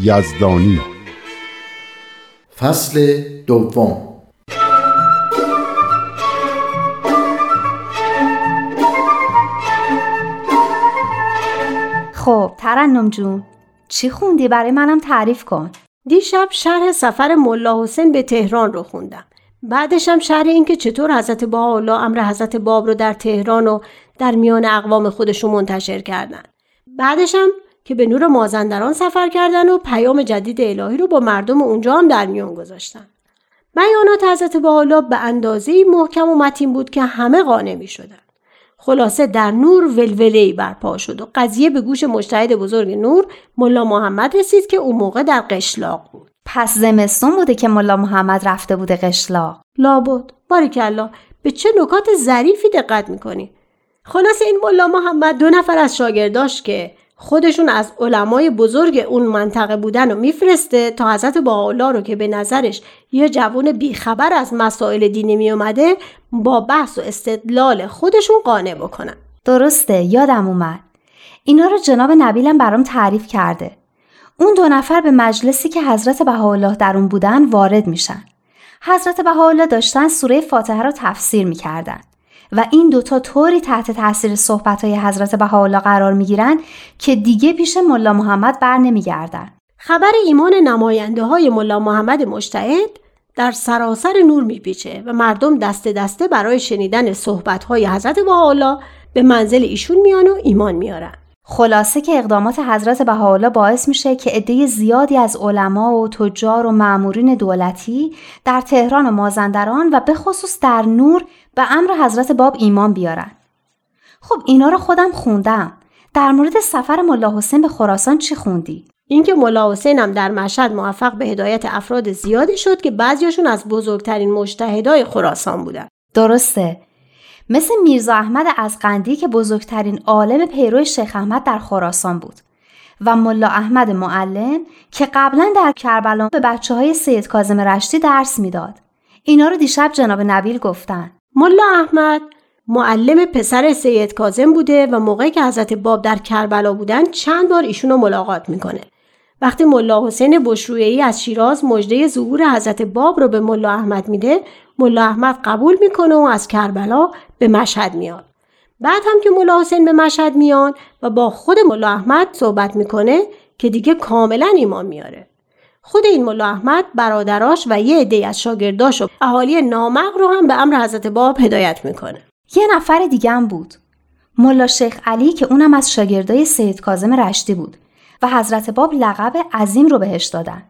یزدانی. فصل دوم. خب ترنم جون. چی خوندی؟ برای منم تعریف کن. دیشب شرح سفر ملا حسین به تهران رو خوندم. بعدش هم شرح این که چطور حضرت الله امر حضرت باب رو در تهران و در میان اقوام خودشون منتشر کردن. بعدش هم که به نور مازندران سفر کردن و پیام جدید الهی رو با مردم اونجا هم در میان گذاشتن. بیانات حضرت الله به اندازه محکم و متین بود که همه قانع می شدن. خلاصه در نور ولوله‌ای برپا شد و قضیه به گوش مجتهد بزرگ نور ملا محمد رسید که اون موقع در قشلاق بود. پس زمستون بوده که ملا محمد رفته بوده قشلاق. لابد. باریکلا به چه نکات ظریفی دقت می‌کنی؟ خلاص این ملا محمد دو نفر از شاگرداش که خودشون از علمای بزرگ اون منطقه بودن و میفرسته تا حضرت باولا رو که به نظرش یه جوان بیخبر از مسائل دینی میومده با بحث و استدلال خودشون قانع بکنن. درسته یادم اومد. اینا رو جناب نبیلم برام تعریف کرده. اون دو نفر به مجلسی که حضرت بهاءالله در اون بودن وارد میشن. حضرت بهاءالله داشتن سوره فاتحه رو تفسیر می‌کردن. و این دوتا طوری تحت تاثیر صحبت های حضرت بهاءالله قرار می‌گیرن که دیگه پیش ملا محمد بر نمیگردن خبر ایمان نماینده های ملا محمد مشتهد در سراسر نور میپیچه و مردم دست دسته برای شنیدن صحبت های حضرت بهاءالله به منزل ایشون میان و ایمان میارن. خلاصه که اقدامات حضرت بهاءالله باعث میشه که عده زیادی از علما و تجار و معمورین دولتی در تهران و مازندران و به خصوص در نور به امر حضرت باب ایمان بیارن. خب اینا رو خودم خوندم. در مورد سفر ملا حسین به خراسان چی خوندی؟ اینکه ملا حسین هم در مشهد موفق به هدایت افراد زیادی شد که بعضیاشون از بزرگترین مجتهدای خراسان بودن. درسته. مثل میرزا احمد از قندی که بزرگترین عالم پیرو شیخ احمد در خراسان بود و ملا احمد معلم که قبلا در کربلا به بچه های سید کازم رشتی درس می‌داد. اینا رو دیشب جناب نبیل گفتن. ملا احمد معلم پسر سید کازم بوده و موقعی که حضرت باب در کربلا بودن چند بار ایشون رو ملاقات می‌کنه. وقتی ملا حسین بشرویهی از شیراز مژده ظهور حضرت باب رو به ملا احمد میده ملا احمد قبول می‌کنه و از کربلا به مشهد میاد بعد هم که ملا حسین به مشهد میان و با خود ملا احمد صحبت می‌کنه که دیگه کاملا ایمان میاره خود این ملا احمد برادراش و یه عده از شاگرداش و اهالی نامق رو هم به امر حضرت باب هدایت می‌کنه یه نفر دیگه هم بود ملا شیخ علی که اونم از شاگردای سید کازم رشتی بود و حضرت باب لقب عظیم رو بهش دادن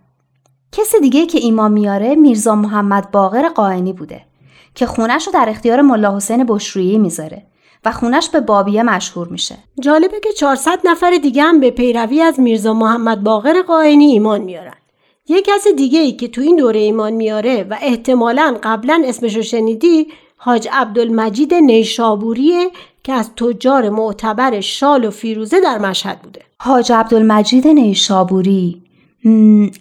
کسی دیگه که ایمان میاره میرزا محمد باقر قائنی بوده که خونش رو در اختیار ملا حسین بشرویی می‌ذاره و خونش به بابیه مشهور میشه. جالبه که 400 نفر دیگه هم به پیروی از میرزا محمد باقر قائنی ایمان میارن. یه کس دیگه ای که تو این دوره ایمان میاره و احتمالا قبلا اسمشو شنیدی حاج عبدالمجید نیشابوریه که از تجار معتبر شال و فیروزه در مشهد بوده. حاج عبدالمجید نیشابوری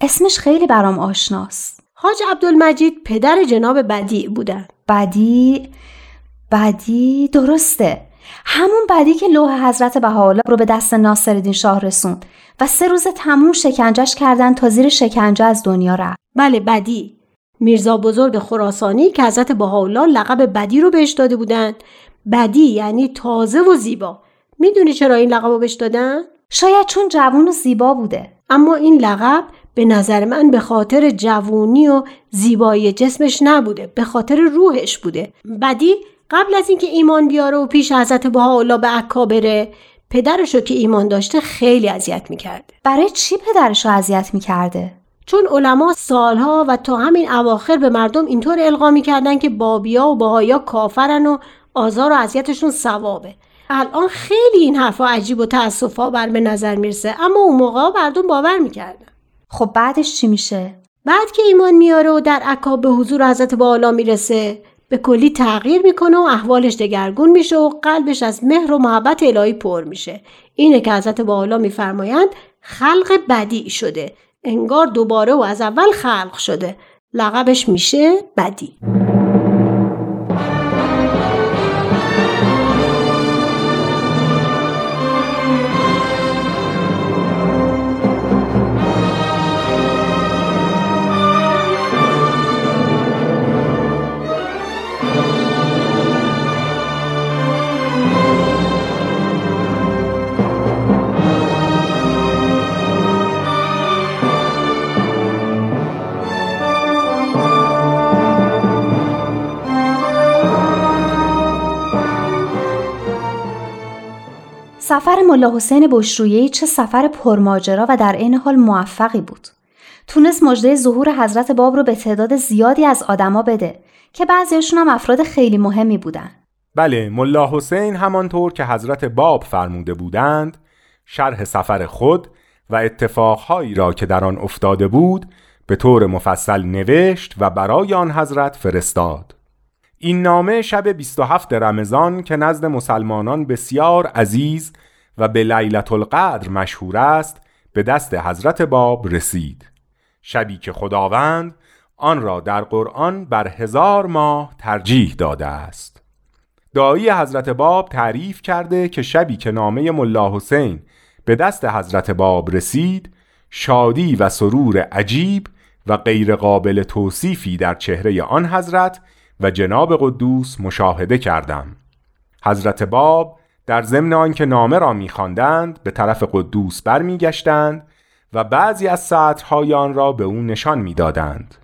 اسمش خیلی برام آشناست. حاج عبدالمجید پدر جناب بدی بودن. بدی بدی درسته. همون بدی که لوح حضرت بهاءالله رو به دست ناصرالدین شاه رسوند و سه روز تموم شکنجش کردن تا زیر شکنجه از دنیا رفت. بله بدی. میرزا بزرگ خراسانی که حضرت بهاءالله لقب بدی رو بهش داده بودند. بدی یعنی تازه و زیبا. می‌دونی چرا این لقب بهش دادن؟ شاید چون جوون و زیبا بوده اما این لقب به نظر من به خاطر جوونی و زیبایی جسمش نبوده به خاطر روحش بوده بدی قبل از اینکه ایمان بیاره و پیش حضرت بهاءالله به عکا بره پدرشو که ایمان داشته خیلی اذیت می‌کرده برای چی پدرشو اذیت می‌کرده؟ چون علما سالها و تا همین اواخر به مردم اینطور القا می‌کردن که بابیا و باهایا کافرن و آزار و اذیتشون ثوابه. الان خیلی این حرفا عجیب و تاسفا بر به نظر می‌رسه اما اون موقع مردم باور می‌کردن. خب بعدش چی میشه؟ بعد که ایمان میاره و در عکاب به حضور حضرت بالا می‌رسه به کلی تغییر می‌کنه و احوالش دگرگون میشه و قلبش از مهر و محبت الهی پر میشه. اینه که حضرت بالا میفرمایند خلق بدی شده. انگار دوباره و از اول خلق شده. لقبش میشه بدی. ملا حسین بشرویهی چه سفر پرماجرا و در عین حال موفقی بود. تونست مژده ظهور حضرت باب رو به تعداد زیادی از آدما بده که بعضیشون هم افراد خیلی مهمی بودن. بله ملا حسین همانطور که حضرت باب فرموده بودند شرح سفر خود و اتفاقهایی را که در آن افتاده بود به طور مفصل نوشت و برای آن حضرت فرستاد این نامه شب 27 رمضان که نزد مسلمانان بسیار عزیز و به لیلت القدر مشهور است به دست حضرت باب رسید. شبی که خداوند آن را در قرآن بر هزار ماه ترجیح داده است. دایی حضرت باب تعریف کرده که شبی که نامه ملا حسین به دست حضرت باب رسید شادی و سرور عجیب و غیرقابل توصیفی در چهره آن حضرت و جناب قدوس مشاهده کردم. حضرت باب در ضمن آنکه نامه را میخواندند به طرف قدوس برمیگشتند و بعضی از سطرهای آن را به او نشان می‌دادند.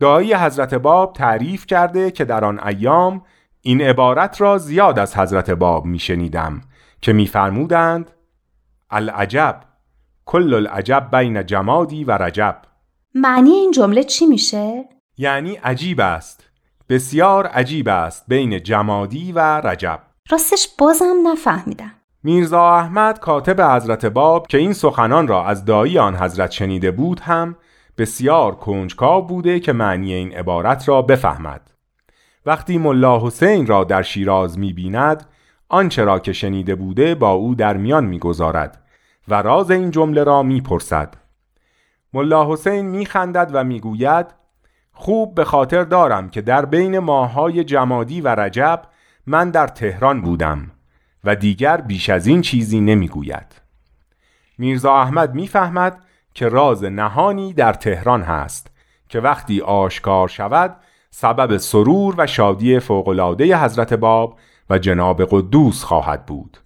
دایی حضرت باب تعریف کرده که در آن ایام این عبارت را زیاد از حضرت باب میشنیدم که میفرمودند العجب کل العجب بین جمادی و رجب. معنی این جمله چی میشه؟ یعنی عجیب است بسیار عجیب است بین جمادی و رجب. راستش بازم نفهمیدم. میرزا احمد کاتب حضرت باب که این سخنان را از دایی آن حضرت شنیده بود هم بسیار کنجکاو بوده که معنی این عبارت را بفهمد. وقتی ملا حسین را در شیراز می‌بیند آنچه را که شنیده بوده با او در میان می‌گذارد و راز این جمله را می‌پرسد. ملا حسین میخندد و می‌گوید خوب به خاطر دارم که در بین ماهای جمادی و رجب من در تهران بودم و دیگر بیش از این چیزی نمی‌گوید. میرزا احمد می‌فهمد که راز نهانی در تهران هست که وقتی آشکار شود سبب سرور و شادی فوقلاده حضرت باب و جناب قدوس خواهد بود.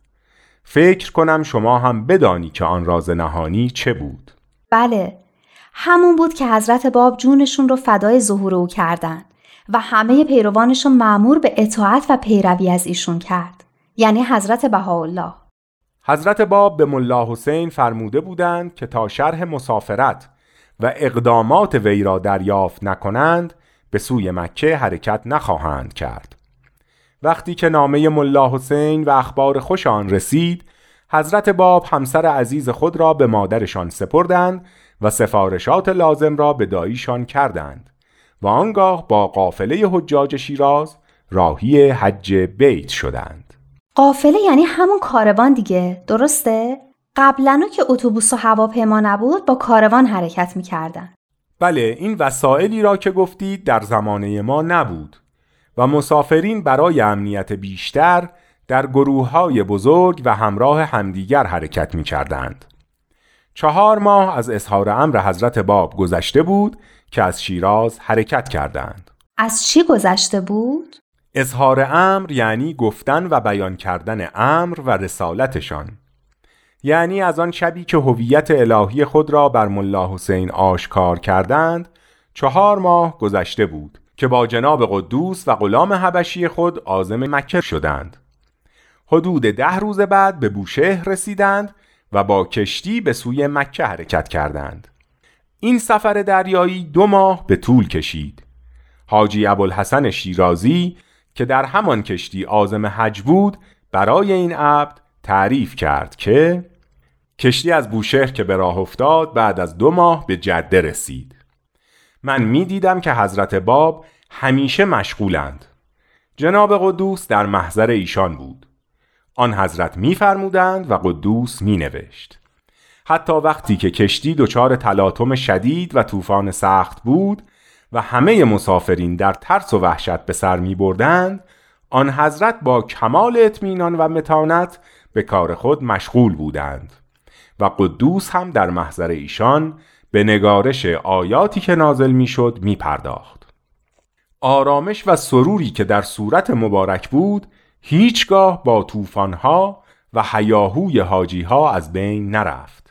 فکر کنم شما هم بدانی که آن راز نهانی چه بود. بله همون بود که حضرت باب جونشون رو فدای ظهور او کردن و همه پیروانشون معمور به اطاعت و پیروی از ایشون کرد یعنی حضرت بهاءالله. حضرت باب به ملا حسین فرموده بودند که تا شرح مسافرت و اقدامات وی را دریافت نکنند به سوی مکه حرکت نخواهند کرد. وقتی که نامه ملا حسین و اخبار خوش آن رسید حضرت باب همسر عزیز خود را به مادرشان سپردند و سفارشات لازم را به داییشان کردند. و آنگاه با قافله حجاج شیراز راهی حج بیت شدند قافله یعنی همون کاروان دیگه درسته؟ قبلا که اتوبوس و هواپیما نبود با کاروان حرکت می‌کردن بله این وسایلی را که گفتید در زمانه ما نبود و مسافرین برای امنیت بیشتر در گروه های بزرگ و همراه همدیگر حرکت می کردند. چهار ماه از اظهار امر حضرت باب گذشته بود که از شیراز حرکت کردند. از چی گذشته بود؟ اظهار امر یعنی گفتن و بیان کردن امر و رسالتشان. یعنی از آن شبی که هویت الهی خود را بر ملا حسین آشکار کردند چهار ماه گذشته بود که با جناب قدوس و غلام حبشی خود آزم مکه شدند. حدود ده روز بعد به بوشهر رسیدند و با کشتی به سوی مکه حرکت کردند. این سفر دریایی دو ماه به طول کشید. حاجی ابوالحسن شیرازی که در همان کشتی آزم حج بود برای این عبد تعریف کرد که کشتی از بوشهر که به راه افتاد بعد از دو ماه به جده رسید. من می دیدم که حضرت باب همیشه مشغولند. جناب قدوس در محضر ایشان بود. آن حضرت میفرمودند و قدوس می نوشت حتی وقتی که کشتی دچار تلاطم شدید و طوفان سخت بود و همه مسافرین در ترس و وحشت به سر می بردند آن حضرت با کمال اطمینان و متانت به کار خود مشغول بودند و قدوس هم در محضر ایشان به نگارش آیاتی که نازل می‌شد می پرداخت. آرامش و سروری که در صورت مبارک بود هیچگاه با طوفانها و حیاهوی حاجیها از بین نرفت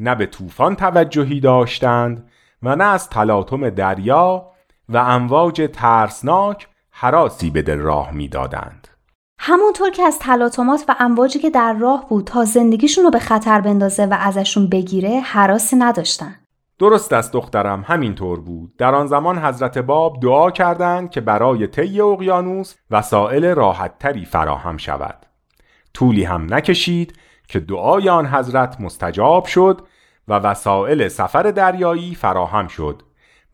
نه به طوفان توجهی داشتند و نه از تلاطم دریا و امواج ترسناک حراسی به دل راه می‌دادند. همونطور که از تلاطمات و امواجی که در راه بود تا زندگیشون رو به خطر بندازه و ازشون بگیره حراسی نداشتن. درست است دخترم همینطور بود در آن زمان حضرت باب دعا کردند که برای طی اقیانوس وسایل راحتتری فراهم شود طولی هم نکشید که دعای آن حضرت مستجاب شد و وسایل سفر دریایی فراهم شد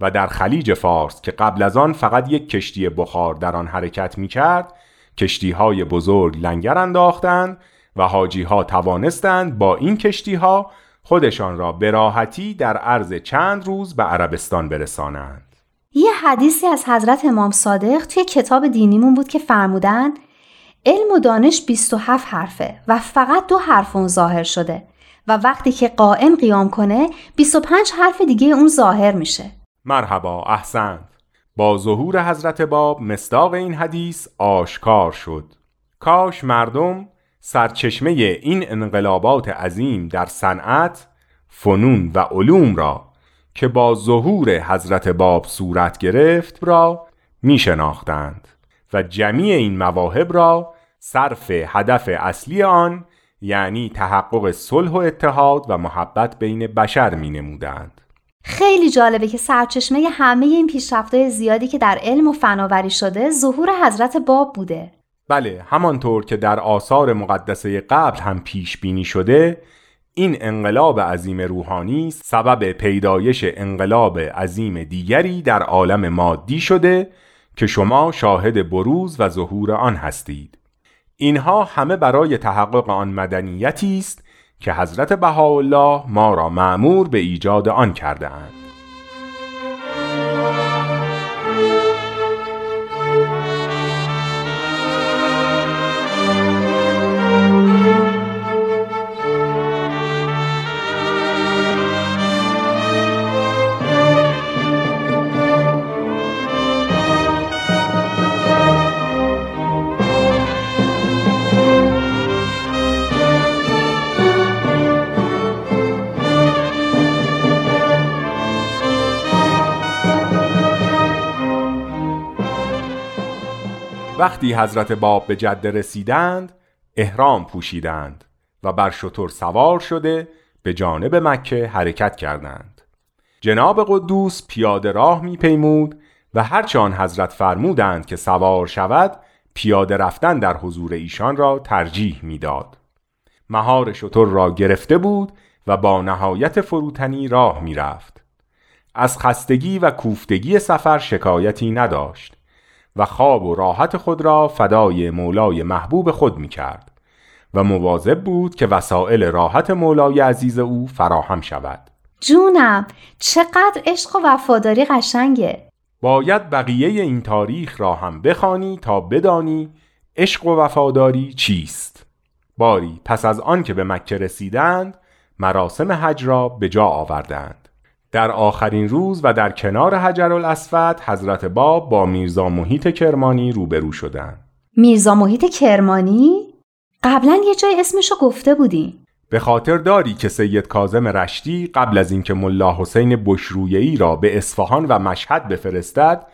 و در خلیج فارس که قبل از آن فقط یک کشتی بخار در آن حرکت می کرد کشتی های بزرگ لنگر انداختند و حاجی ها توانستند با این کشتی ها خودشان را به راحتی در عرض چند روز به عربستان برسانند. یه حدیثی از حضرت امام صادق توی کتاب دینیمون بود که فرمودند علم و دانش 27 حرفه و فقط دو حرف اون ظاهر شده و وقتی که قائم قیام کنه 25 حرف دیگه اون ظاهر میشه. مرحبا احسنت. با ظهور حضرت باب مستاق این حدیث آشکار شد. کاش مردم سرچشمه این انقلابات عظیم در صنعت، فنون و علوم را که با ظهور حضرت باب صورت گرفت را می شناختند و جمعی این مواهب را صرف هدف اصلی آن یعنی تحقق صلح و اتحاد و محبت بین بشر می نمودند. خیلی جالبه که سرچشمه همه این پیشرفت‌های زیادی که در علم و فناوری شده ظهور حضرت باب بوده. بله همانطور که در آثار مقدسه قبل هم پیش بینی شده این انقلاب عظیم روحانی سبب پیدایش انقلاب عظیم دیگری در عالم مادی شده که شما شاهد بروز و ظهور آن هستید اینها همه برای تحقق آن مدنیتی است که حضرت بهاءالله ما را معمور به ایجاد آن کرده اند. وقتی حضرت باب به جده رسیدند احرام پوشیدند و بر شتر سوار شده به جانب مکه حرکت کردند جناب قدوس پیاده راه میپیمود و هرچه آن حضرت فرمودند که سوار شود پیاده رفتن در حضور ایشان را ترجیح می‌داد. مهار شتر را گرفته بود و با نهایت فروتنی راه می‌رفت. از خستگی و کوفتگی سفر شکایتی نداشت. و خواب و راحت خود را فدای مولای محبوب خود می کرد و مواظب بود که وسایل راحت مولای عزیز او فراهم شود. جونم چقدر عشق و وفاداری قشنگه. باید بقیه این تاریخ را هم بخوانی تا بدانی عشق و وفاداری چیست. باری پس از آن که به مکه رسیدند مراسم حج را به جا آوردند. در آخرین روز و در کنار حجر الاسود حضرت باب با میرزا محیط کرمانی روبرو شدند. میرزا محیط کرمانی؟ قبلا یه جای اسمشو گفته بودیم. به خاطر داری که سید کازم رشتی قبل از اینکه ملا حسین بشرویهی را به اصفهان و مشهد بفرستد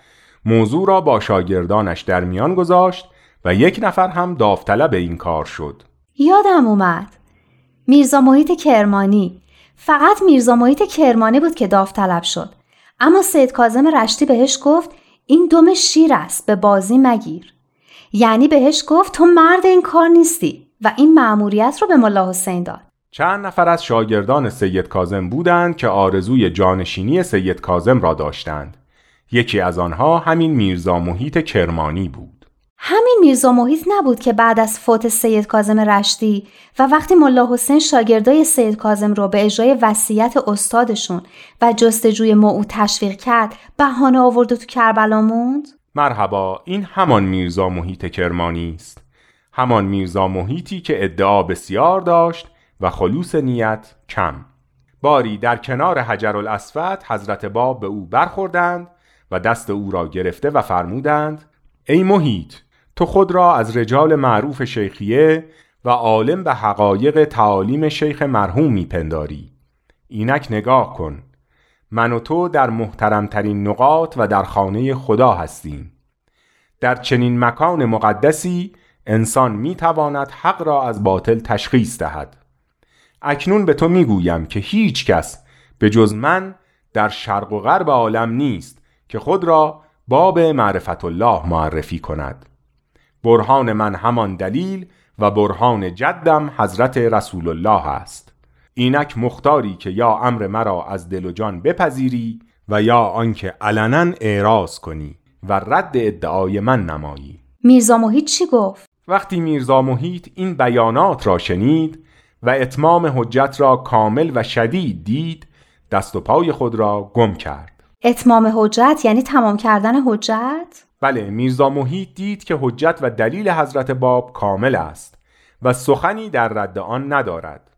موضوع را با شاگردانش در میان گذاشت و یک نفر هم داوطلب این کار شد یادم اومد میرزا محیط کرمانی فقط میرزا محیط کرمانی بود که داوطلب شد. اما سید کازم رشتی بهش گفت این دم شیر است به بازی مگیر. یعنی بهش گفت تو مرد این کار نیستی و این مأموریت رو به ملا حسین داد. چند نفر از شاگردان سید کازم بودند که آرزوی جانشینی سید کازم را داشتند. یکی از آنها همین میرزا محیط کرمانی بود. همین میرزا محیط نبود که بعد از فوت سید کازم رشتی و وقتی ملا حسین شاگردای سید کازم رو به اجرای وصیت استادشون و جستجوی موعود تشویق کرد بهانه آورد و تو کربلا موند؟ مرحبا این همان میرزا محیط کرمانی است. همان میرزا محیطی که ادعا بسیار داشت و خلوص نیت کم. باری در کنار حجر الاسود حضرت باب به او برخوردند و دست او را گرفته و فرمودند ای محیط تو خود را از رجال معروف شیخیه و عالم به حقایق تعالیم شیخ مرحوم میپنداری. اینک نگاه کن. من و تو در محترمترین نقاط و در خانه خدا هستیم. در چنین مکان مقدسی انسان می‌تواند حق را از باطل تشخیص دهد. اکنون به تو می‌گویم که هیچ کس به جز من در شرق و غرب عالم نیست که خود را باب معرفت الله معرفی کند. برهان من همان دلیل و برهان جدم حضرت رسول الله است اینک مختاری که یا امر مرا از دل و جان بپذیری و یا آنکه علنا اعراض کنی و رد ادعای من نمایی میرزا محیط چی گفت؟ وقتی میرزا محیط این بیانات را شنید و اتمام حجت را کامل و شدید دید دست و پای خود را گم کرد اتمام حجت یعنی تمام کردن حجت؟ بله میرزا محیط دید که حجت و دلیل حضرت باب کامل است و سخنی در رد آن ندارد.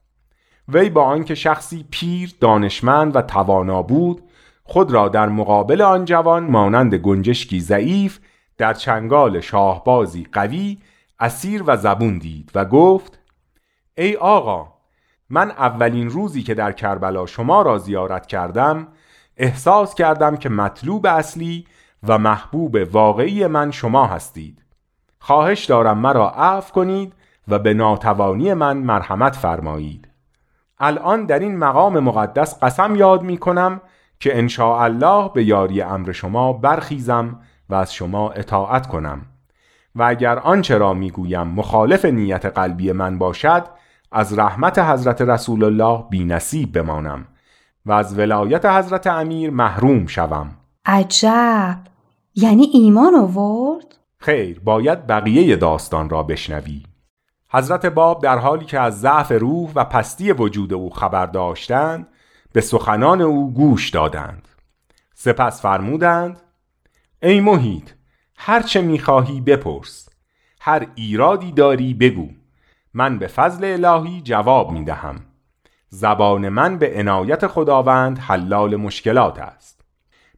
وی با آنکه شخصی پیر دانشمند و توانا بود خود را در مقابل آن جوان مانند گنجشکی ضعیف در چنگال شاهبازی قوی اسیر و زبون دید و گفت ای آقا من اولین روزی که در کربلا شما را زیارت کردم احساس کردم که مطلوب اصلی و محبوب واقعی من شما هستید. خواهش دارم مرا عفو کنید و به ناتوانی من مرحمت فرمایید. الان در این مقام مقدس قسم یاد می کنم که ان الله به یاری امر شما برخیزم و از شما اطاعت کنم. و اگر آنچه را می‌گویم مخالف نیت قلبی من باشد از رحمت حضرت رسول الله بی نصیب بمانم و از ولایت حضرت امیر محروم شوم. عجب! یعنی ایمان آورد؟ خیر باید بقیه داستان را بشنوی. حضرت باب در حالی که از ضعف روح و پستی وجود او خبر داشتند به سخنان او گوش دادند. سپس فرمودند ای محیط هرچه می‌خواهی بپرس. هر ایرادی داری بگو. من به فضل الهی جواب می‌دهم. زبان من به عنایت خداوند حلال مشکلات است.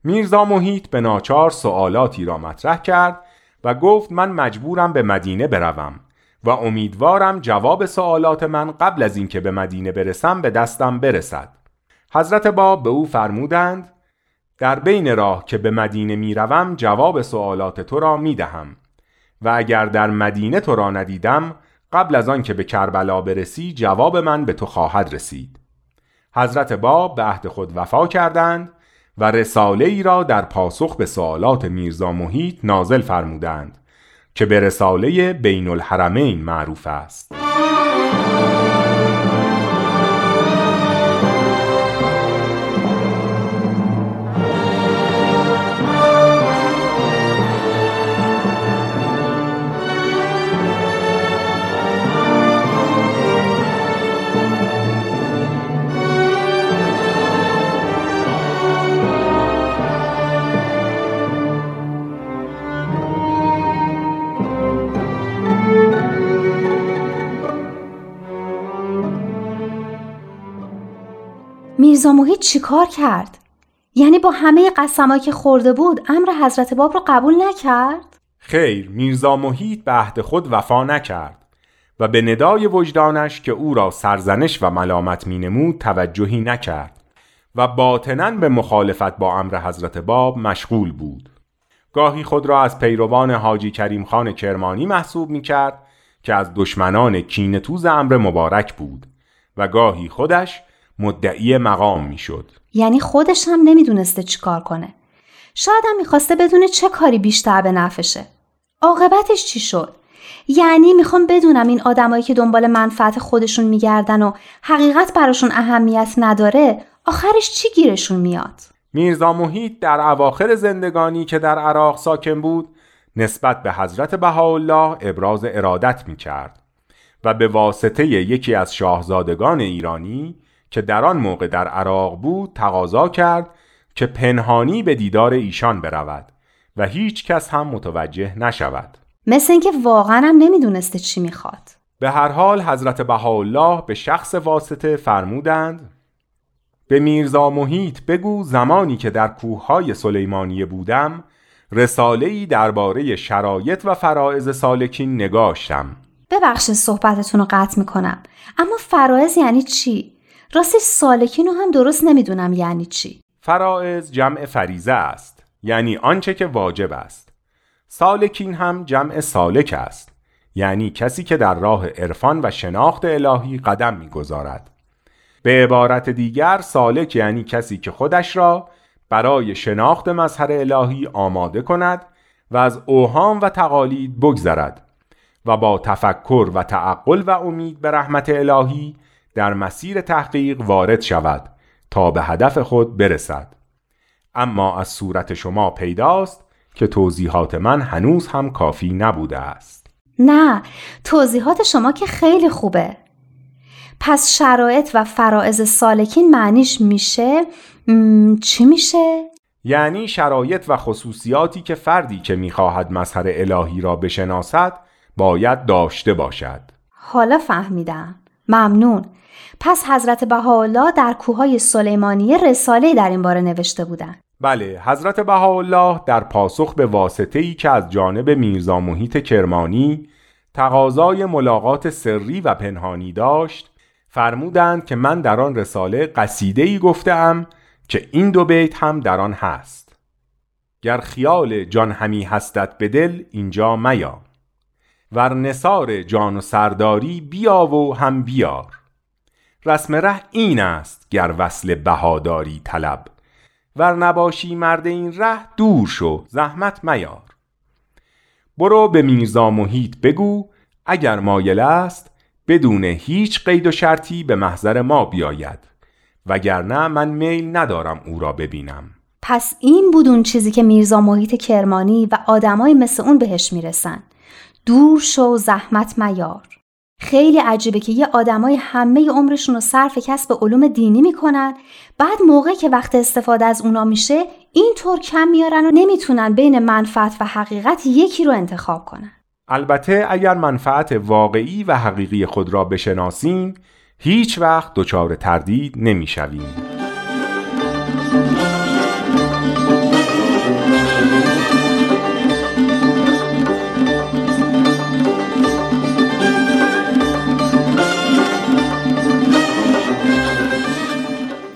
میرزا محیط به ناچار سوالاتی را مطرح کرد و گفت من مجبورم به مدینه بروم و امیدوارم جواب سوالات من قبل از اینکه به مدینه برسم به دستم برسد. حضرت باب به او فرمودند در بین راه که به مدینه می‌روم جواب سوالات تو را می‌دهم و اگر در مدینه تو را ندیدم قبل از آن که به کربلا برسی جواب من به تو خواهد رسید. حضرت باب به عهد خود وفا کردند و رساله ای را در پاسخ به سوالات میرزا محیط نازل فرمودند که به رساله بین الحرمین معروف است. میرزا محیط چیکار کرد؟ یعنی با همه قسمایی که خورده بود امر حضرت باب رو قبول نکرد؟ خیر میرزا محیط به عهد خود وفا نکرد و به ندای وجدانش که او را سرزنش و ملامت مینمود توجهی نکرد و باطنا به مخالفت با امر حضرت باب مشغول بود گاهی خود را از پیروان حاجی کریم خان کرمانی محسوب می کرد که از دشمنان کینتوز امر مبارک بود و گاهی خودش مدعی مقام می شد. یعنی خودش هم نمی‌دونسته چیکار کنه. شاید هم می‌خواسته بدونه چه کاری بیشتر به نفشه عاقبتش چی شد؟ یعنی می‌خوام بدونم این آدمایی که دنبال منفعت خودشون میگردن و حقیقت براشون اهمیت نداره آخرش چی گیرشون میاد؟ میرزا محیط در اواخر زندگانی که در عراق ساکن بود نسبت به حضرت بهاءالله ابراز ارادت می کرد و به واسطه یکی از شاهزادگان ایرانی که در آن موقع در عراق بود تقاضا کرد که پنهانی به دیدار ایشان برود و هیچ کس هم متوجه نشود. مثل اینکه واقعا هم نمی‌دونسته چی می‌خواد. به هر حال حضرت بهاءالله به شخص واسطه فرمودند به میرزا محیط بگو زمانی که در کوههای سلیمانیه بودم رساله‌ای درباره شرایط و فرائض سالکین نگاشتم. ببخشید صحبتتون رو قطع می‌کنم. اما فرائض یعنی چی؟ راستش سالکین رو هم درست نمی‌دونم یعنی چی. فرائض جمع فریزه است یعنی آنچه که واجب است. سالکین هم جمع سالک است یعنی کسی که در راه عرفان و شناخت الهی قدم می‌گذارد. به عبارت دیگر سالک یعنی کسی که خودش را برای شناخت مظهر الهی آماده کند و از اوهام و تقالید بگذرد و با تفکر و تعقل و امید به رحمت الهی در مسیر تحقیق وارد شود تا به هدف خود برسد. اما از صورت شما پیداست که توضیحات من هنوز هم کافی نبوده است. نه توضیحات شما که خیلی خوبه. پس شرایط و فرائض سالکین معنیش میشه؟ چی میشه؟ یعنی شرایط و خصوصیاتی که فردی که می‌خواهد مظهر الهی را بشناسد باید داشته باشد. حالا فهمیدم. ممنون. پس حضرت بهاءالله در کوههای سلیمانیه رساله در این باره نوشته بودند. بله حضرت بهاءالله در پاسخ به واسطه ای که از جانب میرزا محیط کرمانی تقاضای ملاقات سری و پنهانی داشت فرمودند که من در آن رساله قصیده ای گفتم که این دو بیت هم در آن هست. گر خیال جان همی هستت به دل اینجا میا. ور نصار جان و سرداری بیا و هم بیار. رسم ره این است گر وصل بهاداری طلب. ور نباشی مرد این ره دور شو زحمت میار. برو به میرزا محیط بگو اگر مایل است بدون هیچ قید و شرطی به محضر ما بیاید. وگرنه من میل ندارم او را ببینم. پس این بود اون چیزی که میرزا محیط کرمانی و آدمای مثل اون بهش می‌رسن. دور شو زحمت میار. خیلی عجیبه که یه آدمای همه عمرشون رو صرف کسب علوم دینی می‌کنن بعد موقع که وقت استفاده از اونا میشه اینطور کم میارن و نمی‌تونن بین منفعت و حقیقت یکی رو انتخاب کنن البته اگر منفعت واقعی و حقیقی خود را بشناسیم هیچ وقت دچار تردید نمی‌شویم.